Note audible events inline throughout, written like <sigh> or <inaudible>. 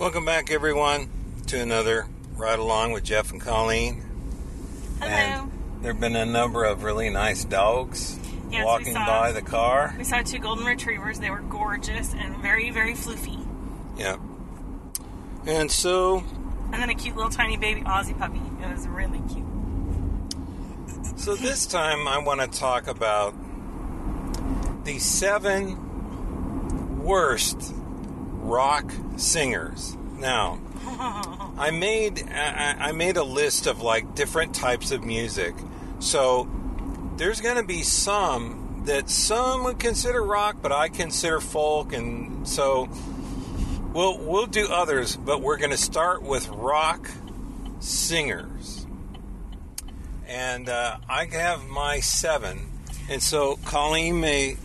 Welcome back, everyone, to another ride along with Jeff and Colleen. Hello. And there have been a number of really nice dogs Yes, walking saw- by the car. We saw two golden retrievers. They were gorgeous and very, very floofy. Yeah. And so, And then a cute little tiny baby Aussie puppy. It was really cute. so this time I want to talk about the seven worst rock singers. Now, <laughs> I made I, I made a list of like different types of music. So there's going to be some that some would consider rock, but I consider folk, and so we'll we'll do others. But we're going to start with rock singers, and uh, I have my seven, and so Colleen may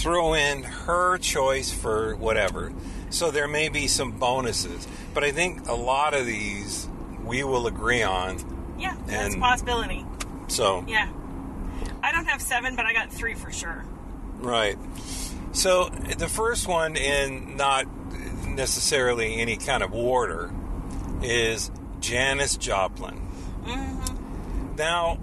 throw in her choice for whatever. So there may be some bonuses, but I think a lot of these we will agree on. Yeah, that's a possibility. So Yeah. I don't have seven, but I got three for sure. Right. So the first one, in not necessarily any kind of order, is Janis Joplin. Mm-hmm. Now,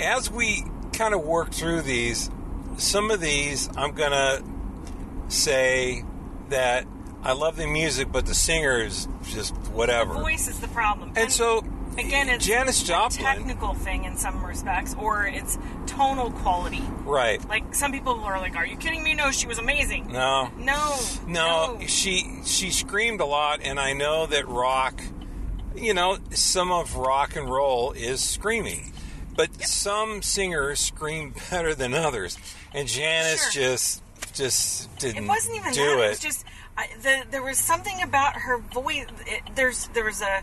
as we kind of work through these, some of these I'm going to say that I love the music, but the singer is just whatever. The Voice is the problem. And so, again, it's Janis a Joplin. technical thing in some respects, or it's tonal quality. Right. Like some people are like, "Are you kidding me? No, she was amazing." No. No, No, she she screamed a lot, and I know that rock, you know, some of rock and roll is screaming, but some singers scream <laughs> better than others, and Janis Sure. just just didn't It wasn't even do that. it. It was just I, the, there was something about her voice. It, there's there was a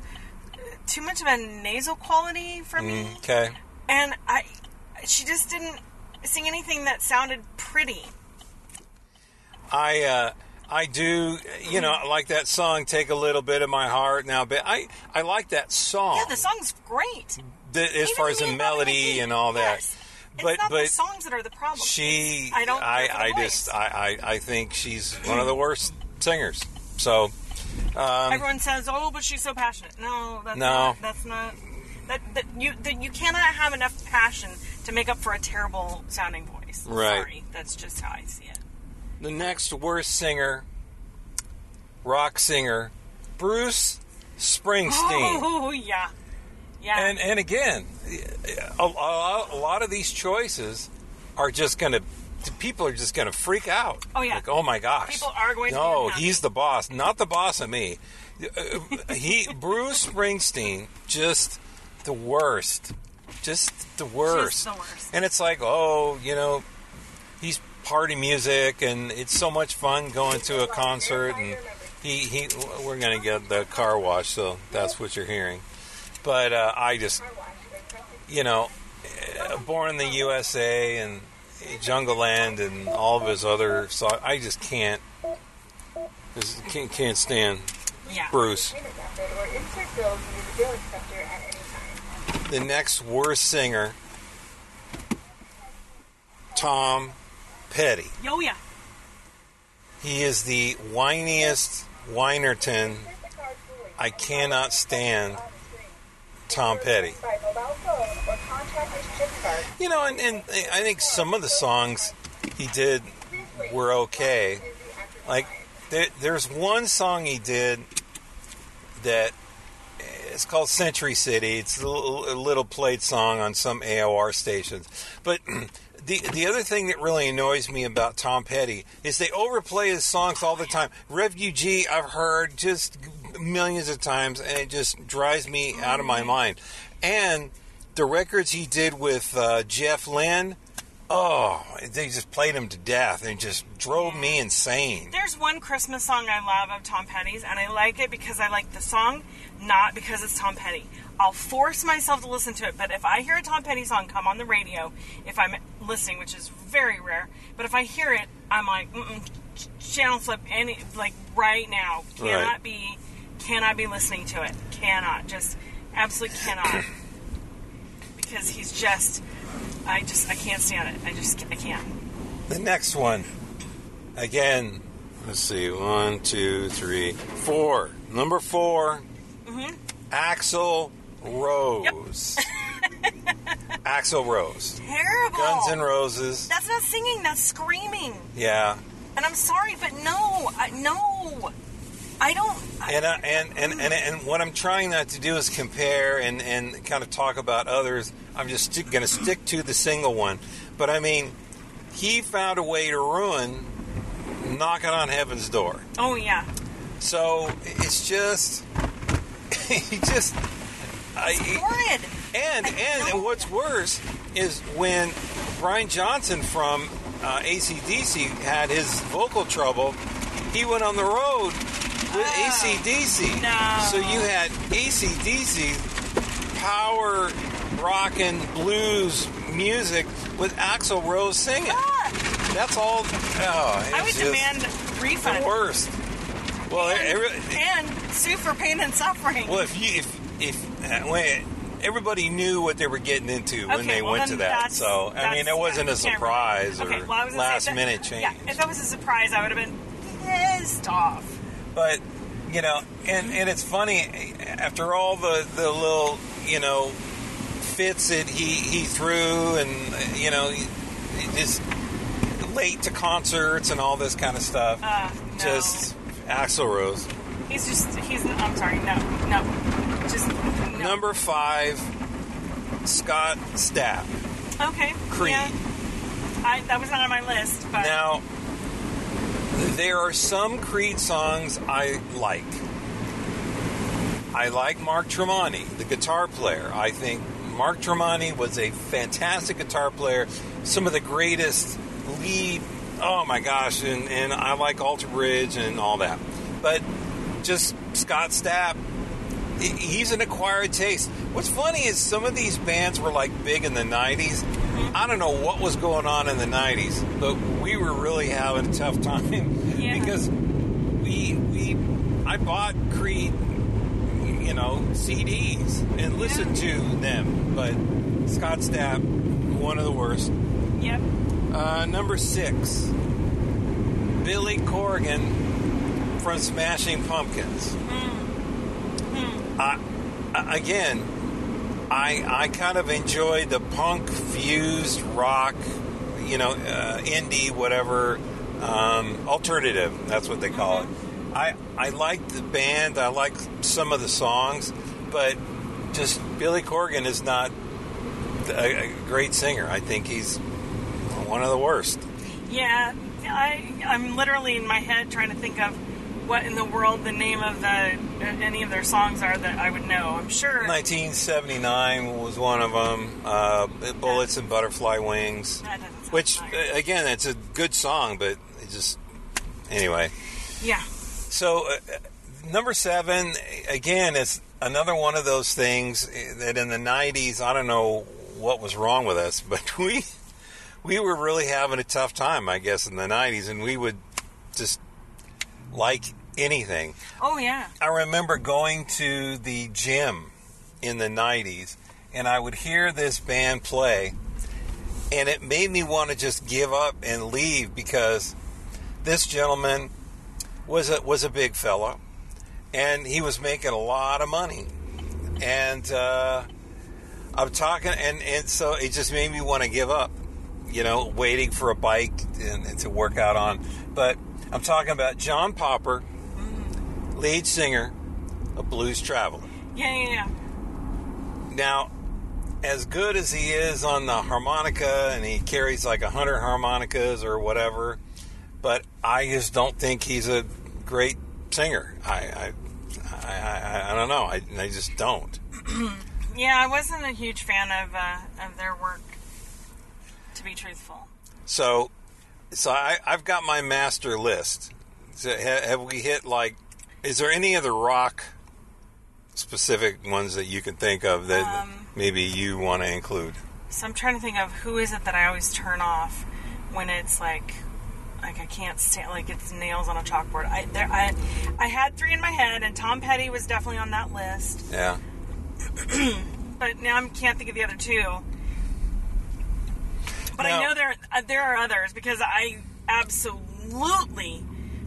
too much of a nasal quality for me, okay, and I she just didn't sing anything that sounded pretty. I uh, I do, you know, like that song. Take a little bit of my heart now, but I I like that song. Yeah, the song's great. the, as Even far as the Me and Bobby melody and all that. Yes. But it's not but the songs that are the problem. she I don't I, I just. I, I, I think she's one of the worst singers. So um, Everyone says, "Oh, but she's so passionate." No, that's No. not. That's not. That, that you that you cannot have enough passion to make up for a terrible sounding voice. Right. Sorry, that's just how I see it. the next worst singer, rock singer, Bruce Springsteen. Oh yeah, yeah. And and again, a, a, lot of these choices are just going to people are just going to freak out. Oh, yeah. Like oh my gosh. People are going to No, he's the boss, not the boss of me. He Bruce Springsteen just the worst. Just the worst. the worst. And it's like, oh, you know, he's party music and it's so much fun going to a concert and he, he we're going to get the car wash so that's what you're hearing but uh, i just you know uh, born in the usa and jungle land and all of his other songs i just can't just can't, can't stand yeah. bruce Payment method or insert bills into the bill acceptor at any time. the next worst singer tom petty Yo yeah. he is the whiniest whinerton i cannot stand chip Petty. You know, and, and I think some of the songs he did were okay. Like, there, there's one song he did that it's called Century City. It's a little, a little played song on some AOR stations. But <clears throat> the the other thing that really annoys me about Tom Petty is they overplay his songs all the time. Refugee, I've heard just millions of times, and it just drives me out of my mind. And the records he did with uh, Jeff Lynne, oh, they just played him to death and just drove me insane. There's one Christmas song I love of Tom Petty's, and I like it because I like the song, not because it's Tom Petty. I'll force myself to listen to it, but if I hear a Tom Petty song come on the radio, if I'm listening, which is very rare, but if I hear it, I'm like, channel flip any like right now. Cannot Right. be, cannot be listening to it. Cannot, just absolutely cannot, because he's just, I just, I can't stand it. I just, I can't. The next one, again, let's see, one, two, three, four. Number 4 Mm-hmm. Axl Rose. <laughs> Axl Rose. Terrible. Guns N' Roses. That's not singing. That's screaming. Yeah. And I'm sorry, but no, I, no, I don't. I, And, uh, and, and, and, and what I'm trying not to do is compare and, and kind of talk about others. I'm just sti- going to stick to the single one. But I mean, he found a way to ruin Knocking on Heaven's Door. oh yeah. So it's just, <laughs> he just, I, Horrid. and, and and what's worse is when Brian Johnson from uh, ACDC had his vocal trouble, he went on the road with ACDC. no. So you had ACDC power rock and blues music with Axl Rose singing. Ah, That's all. Oh, I would demand refund the worst. Well, and, every, and sue for pain and suffering. well, if you if if uh, when everybody knew what they were getting into when they well, went to that, so I mean, it wasn't a surprise really- or well, last that- minute change. Yeah, if that was a surprise, I would have been pissed off. But you know, and and it's funny after all the the little you know fits that he he threw, and you know, he, he just late to concerts and all this kind of stuff. Uh, no. Just Axl Rose. He's just, he's, I'm sorry, no, no. Just, no. Number five, Scott Stapp. Okay. Creed. Yeah. I, that was not on my list, but. Now, there are some Creed songs I like. I like Mark Tremonti, the guitar player. I think Mark Tremonti was a fantastic guitar player. Some of the greatest lead. Oh my gosh! And, and I like Alter Bridge and all that. But just Scott Stapp, he's an acquired taste. What's funny is some of these bands were like big in the 90s. I don't know what was going on in the 90s, but we were really having a tough <laughs> time Yeah. because we we I bought Creed you know CDs and listened to them, but Scott Stapp one of the worst. Yep. Uh, number 6 Billy Corgan from Smashing Pumpkins. I, I- again, I I kind of enjoy the punk fused rock, you know, uh, indie, whatever, um, alternative. That's what they call it. I I liked the band. I like some of the songs, but just Billy Corgan is not a, a great singer. I think he's one of the worst. Yeah, I, I'm literally in my head trying to think of what in the world the name of the any of their songs are that I would know. I'm sure. 1979 was one of them. Uh, Bullets and Butterfly Wings, which familiar. uh, again, it's a good song, but it just anyway. yeah. So uh, number seven again, it's another one of those things that in the 90s, I don't know what was wrong with us, <laughs> but we we were really having a tough time, I guess, in the 90s, and we would just like anything. Oh yeah. I remember going to the gym in the 90s and I would hear this band play and it made me want to just give up and leave because this gentleman was a was a big fella, and he was making a lot of money and uh, I'm talking and, and so it just made me want to give up you know waiting for a bike and, and to work out on but I'm talking about John Popper lead singer of Blues Traveler. Yeah, yeah, yeah. Now, as good as he is on the harmonica, and he carries like a hundred harmonicas or whatever, but I just don't think he's a great singer. I, I, I, I, I don't know. I, I just don't. <clears throat> Yeah, I wasn't a huge fan of uh, of their work. To be truthful. So, so I, I've got my master list. So ha, have we hit like? Is there any other rock specific ones that you can think of that Um, maybe you want to include? So I'm trying to think of who is it that I always turn off when it's like like I can't stand like it's nails on a chalkboard. I there I I had three in my head and Tom Petty was definitely on that list, Yeah. <clears throat> <clears throat> but now I can't think of the other two. But Now- I know there uh, there are others because I absolutely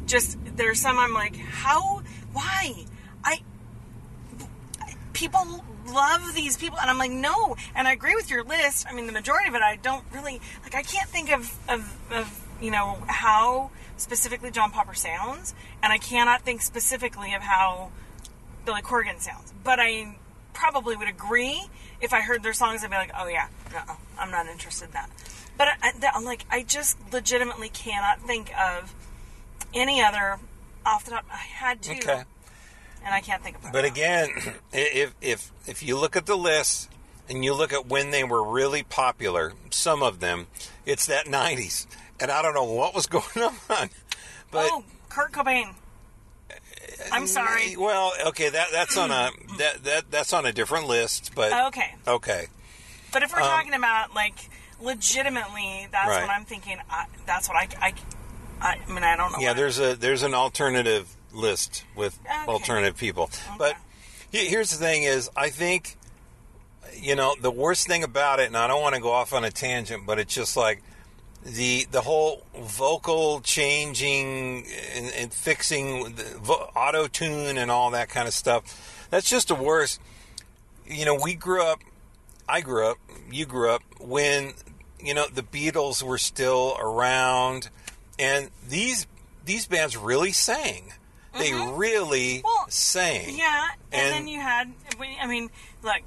just there's some I'm like, how? Why? I people love these people and i'm like no. And i agree with your list. I mean the majority of it i don't really like i can't think of of, of you know how specifically john popper sounds and i cannot think specifically of how billy corgan sounds. But i probably would agree if i heard their songs i'd be like oh yeah no i'm not interested in that. But I, I, i'm like i just legitimately cannot think of any other off the top i had to Okay. and i can't think of it But again, <clears throat> if if if you look at the list and you look at when they were really popular, some of them, it's that '90s, and I don't know what was <laughs> going on. But oh kurt cobain i'm sorry Well, okay, that that's on a <clears throat> that that that's on a different list, but okay okay. But if we're Um, talking about like legitimately, that's Right. what I'm thinking. I, that's what I, I, I, I mean, I don't know. Yeah, there's a there's an alternative list with Okay. alternative people. But here's the thing: is I think you know the worst thing about it, and I don't want to go off on a tangent, but it's just like the the whole vocal changing and, and fixing the vo- auto tune and all that kind of stuff. That's just the worst. You know, we grew up. I grew up. You grew up when you know the Beatles were still around, and these these bands really sang. They really Mm-hmm. Well, sang. Yeah, and, And- then you had. I mean, look,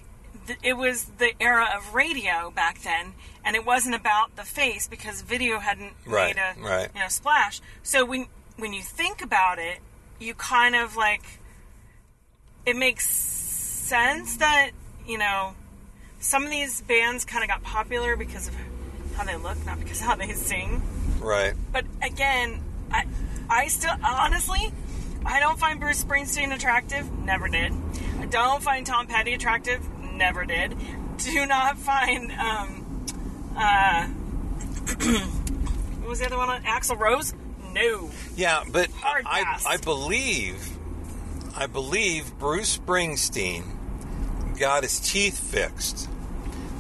it was the era of radio back then, and it wasn't about the face because video hadn't Right, made a right. you know splash. So when when you think about it, you kind of like it makes sense that you know some of these bands kind of got popular because of how they look, not because of how they sing. Right. But again, I, I still honestly, I don't find Bruce Springsteen attractive. Never did. I don't find Tom Petty attractive. Never did. Do not find um, uh, <clears throat> what was the other one? on Axl Rose. No. Yeah, but Hard I, pass. I believe, I believe Bruce Springsteen got his teeth fixed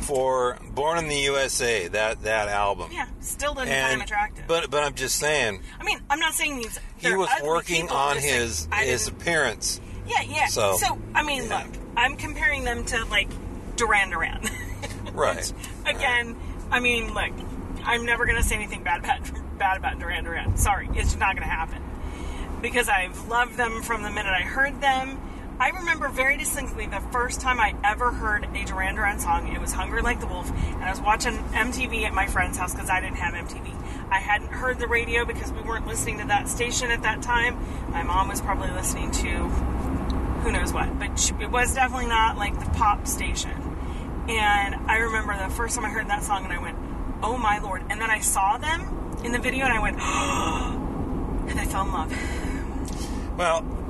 for "Born in the USA" that that album. Yeah, still doesn't find him attractive. but but I'm just saying I mean, I'm not saying these. he was working people, on just like, his his appearance. Yeah, yeah. So, So, I mean, yeah. look, I'm comparing them to like Duran Duran. <laughs> Right. Again, I mean, look, I'm never gonna say anything bad about <laughs> bad about Duran Duran. Sorry, it's not gonna happen because I've loved them from the minute I heard them. I remember very distinctly the first time I ever heard a Duran Duran song. It was "Hungry Like the Wolf," and I was watching MTV at my friend's house because I didn't have MTV. I hadn't heard the radio because we weren't listening to that station at that time. My mom was probably listening to who knows what, but it was definitely not like the pop station. And I remember the first time I heard that song, and I went, "Oh my lord!" And then I saw them in the video, and I went, <gasps> and I fell in love. Well,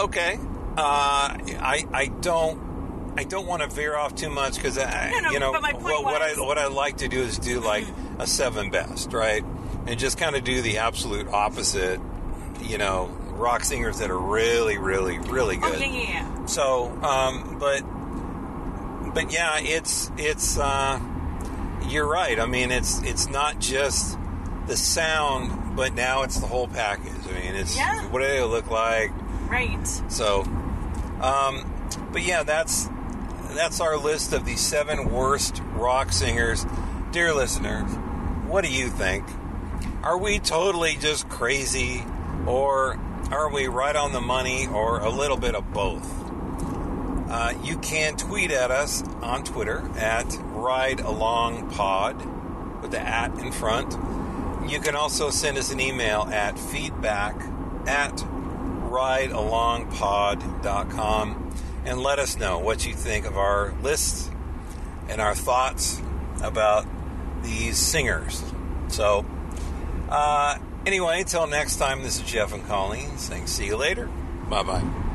okay. Uh, I I don't I don't want to veer off too much because I No, no, you know my point what, what I what I like to do is do like a seven best right and just kind of do the absolute opposite. You know, rock singers that are really really really Oh good. yeah, yeah, yeah. So, um, but but yeah, it's it's uh, you're right. I mean, it's it's not just the sound, but now it's the whole package. I mean, it's Yeah. what do they look like? Right. So, um, but yeah, that's that's our list of the seven worst rock singers. Dear listeners, what do you think? Are we totally just crazy, or are we right on the money, or a little bit of both? Uh, you can tweet at us on Twitter at Ride Along Pod with the at in front. You can also send us an email at feedback at ridealongpod.com and let us know what you think of our list and our thoughts about these singers. So, uh, anyway, until next time, this is Jeff and Colleen saying see you later. Bye bye.